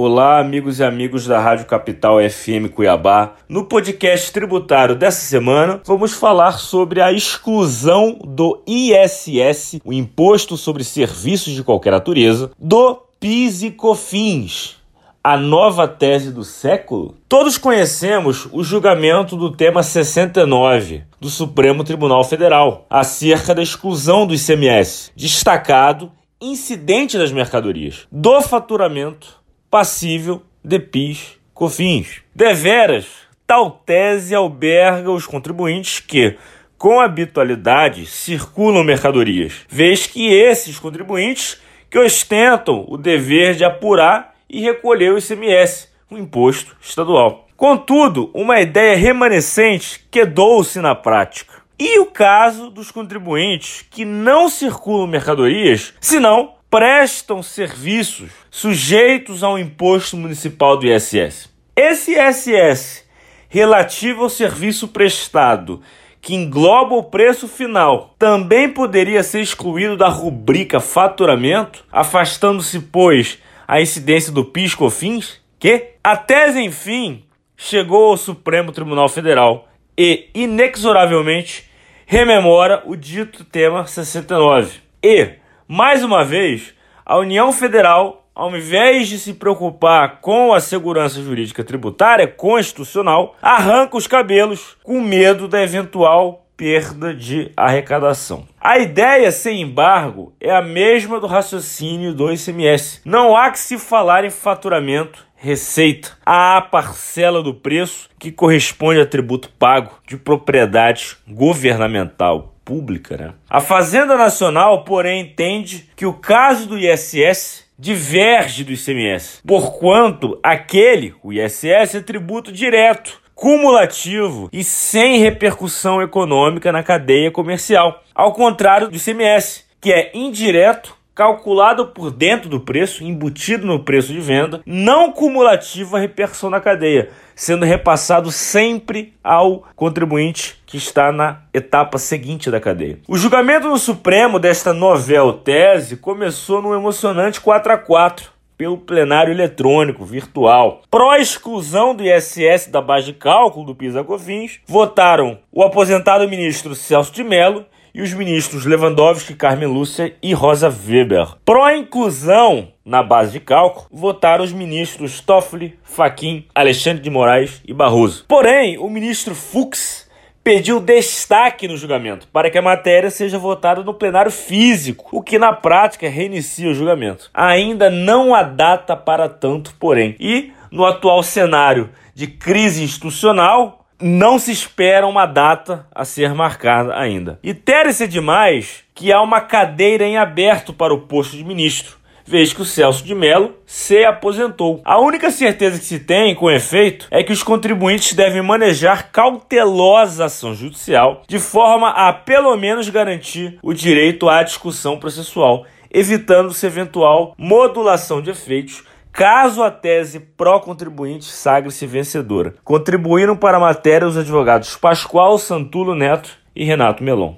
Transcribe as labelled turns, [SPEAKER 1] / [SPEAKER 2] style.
[SPEAKER 1] Olá, amigos e amigos da Rádio Capital FM Cuiabá. No podcast tributário dessa semana, vamos falar sobre a exclusão do ISS, o Imposto sobre Serviços de Qualquer Natureza, do PIS e COFINS, a nova tese do século? Todos conhecemos o julgamento do tema 69 do Supremo Tribunal Federal acerca da exclusão do ICMS, destacado incidente das mercadorias, do faturamento passível de PIS, COFINS. Deveras, tal tese alberga os contribuintes que, com habitualidade, circulam mercadorias, vez que esses contribuintes que ostentam o dever de apurar e recolher o ICMS, o imposto estadual. Contudo, uma ideia remanescente quedou-se na prática. E o caso dos contribuintes que não circulam mercadorias, senão prestam serviços sujeitos ao imposto municipal do ISS. Esse ISS, relativo ao serviço prestado, que engloba o preço final, também poderia ser excluído da rubrica faturamento, afastando-se, pois, a incidência do PIS/COFINS? Que a tese, enfim, chegou ao Supremo Tribunal Federal e, inexoravelmente, rememora o dito tema 69. E, mais uma vez, a União Federal, ao invés de se preocupar com a segurança jurídica tributária constitucional, arranca os cabelos com medo da eventual perda de arrecadação. A ideia sem embargo é a mesma do raciocínio do ICMS. Não há que se falar em faturamento, receita, há a parcela do preço que corresponde a tributo pago de propriedade governamental pública. Né? A Fazenda Nacional, porém, entende que o caso do ISS diverge do ICMS, porquanto aquele, o ISS, é tributo direto cumulativo e sem repercussão econômica na cadeia comercial, ao contrário do ICMS, que é indireto calculado por dentro do preço, embutido no preço de venda, não cumulativo a repercussão na cadeia, sendo repassado sempre ao contribuinte que está na etapa seguinte da cadeia. O julgamento no Supremo desta novel tese começou num emocionante 4 a 4 pelo plenário eletrônico virtual. Pró-exclusão do ISS da base de cálculo do PISA-COFINS, votaram o aposentado ministro Celso de Mello e os ministros Lewandowski, Carmen Lúcia e Rosa Weber. Pró-inclusão na base de cálculo, votaram os ministros Toffoli, Faquim, Alexandre de Moraes e Barroso. Porém, o ministro Fux pediu destaque no julgamento para que a matéria seja votada no plenário físico, o que na prática reinicia o julgamento. Ainda não há data para tanto, porém. E no atual cenário de crise institucional, não se espera uma data a ser marcada ainda. E tere-se demais que há uma cadeira em aberto para o posto de ministro, vez que o Celso de Mello se aposentou. A única certeza que se tem, com efeito, é que os contribuintes devem manejar cautelosa ação judicial, de forma a pelo menos garantir o direito à discussão processual, evitando-se eventual modulação de efeitos caso a tese pró-contribuinte sagre-se vencedora. Contribuíram para a matéria os advogados Pascoal Santulo Neto e Renato Melon.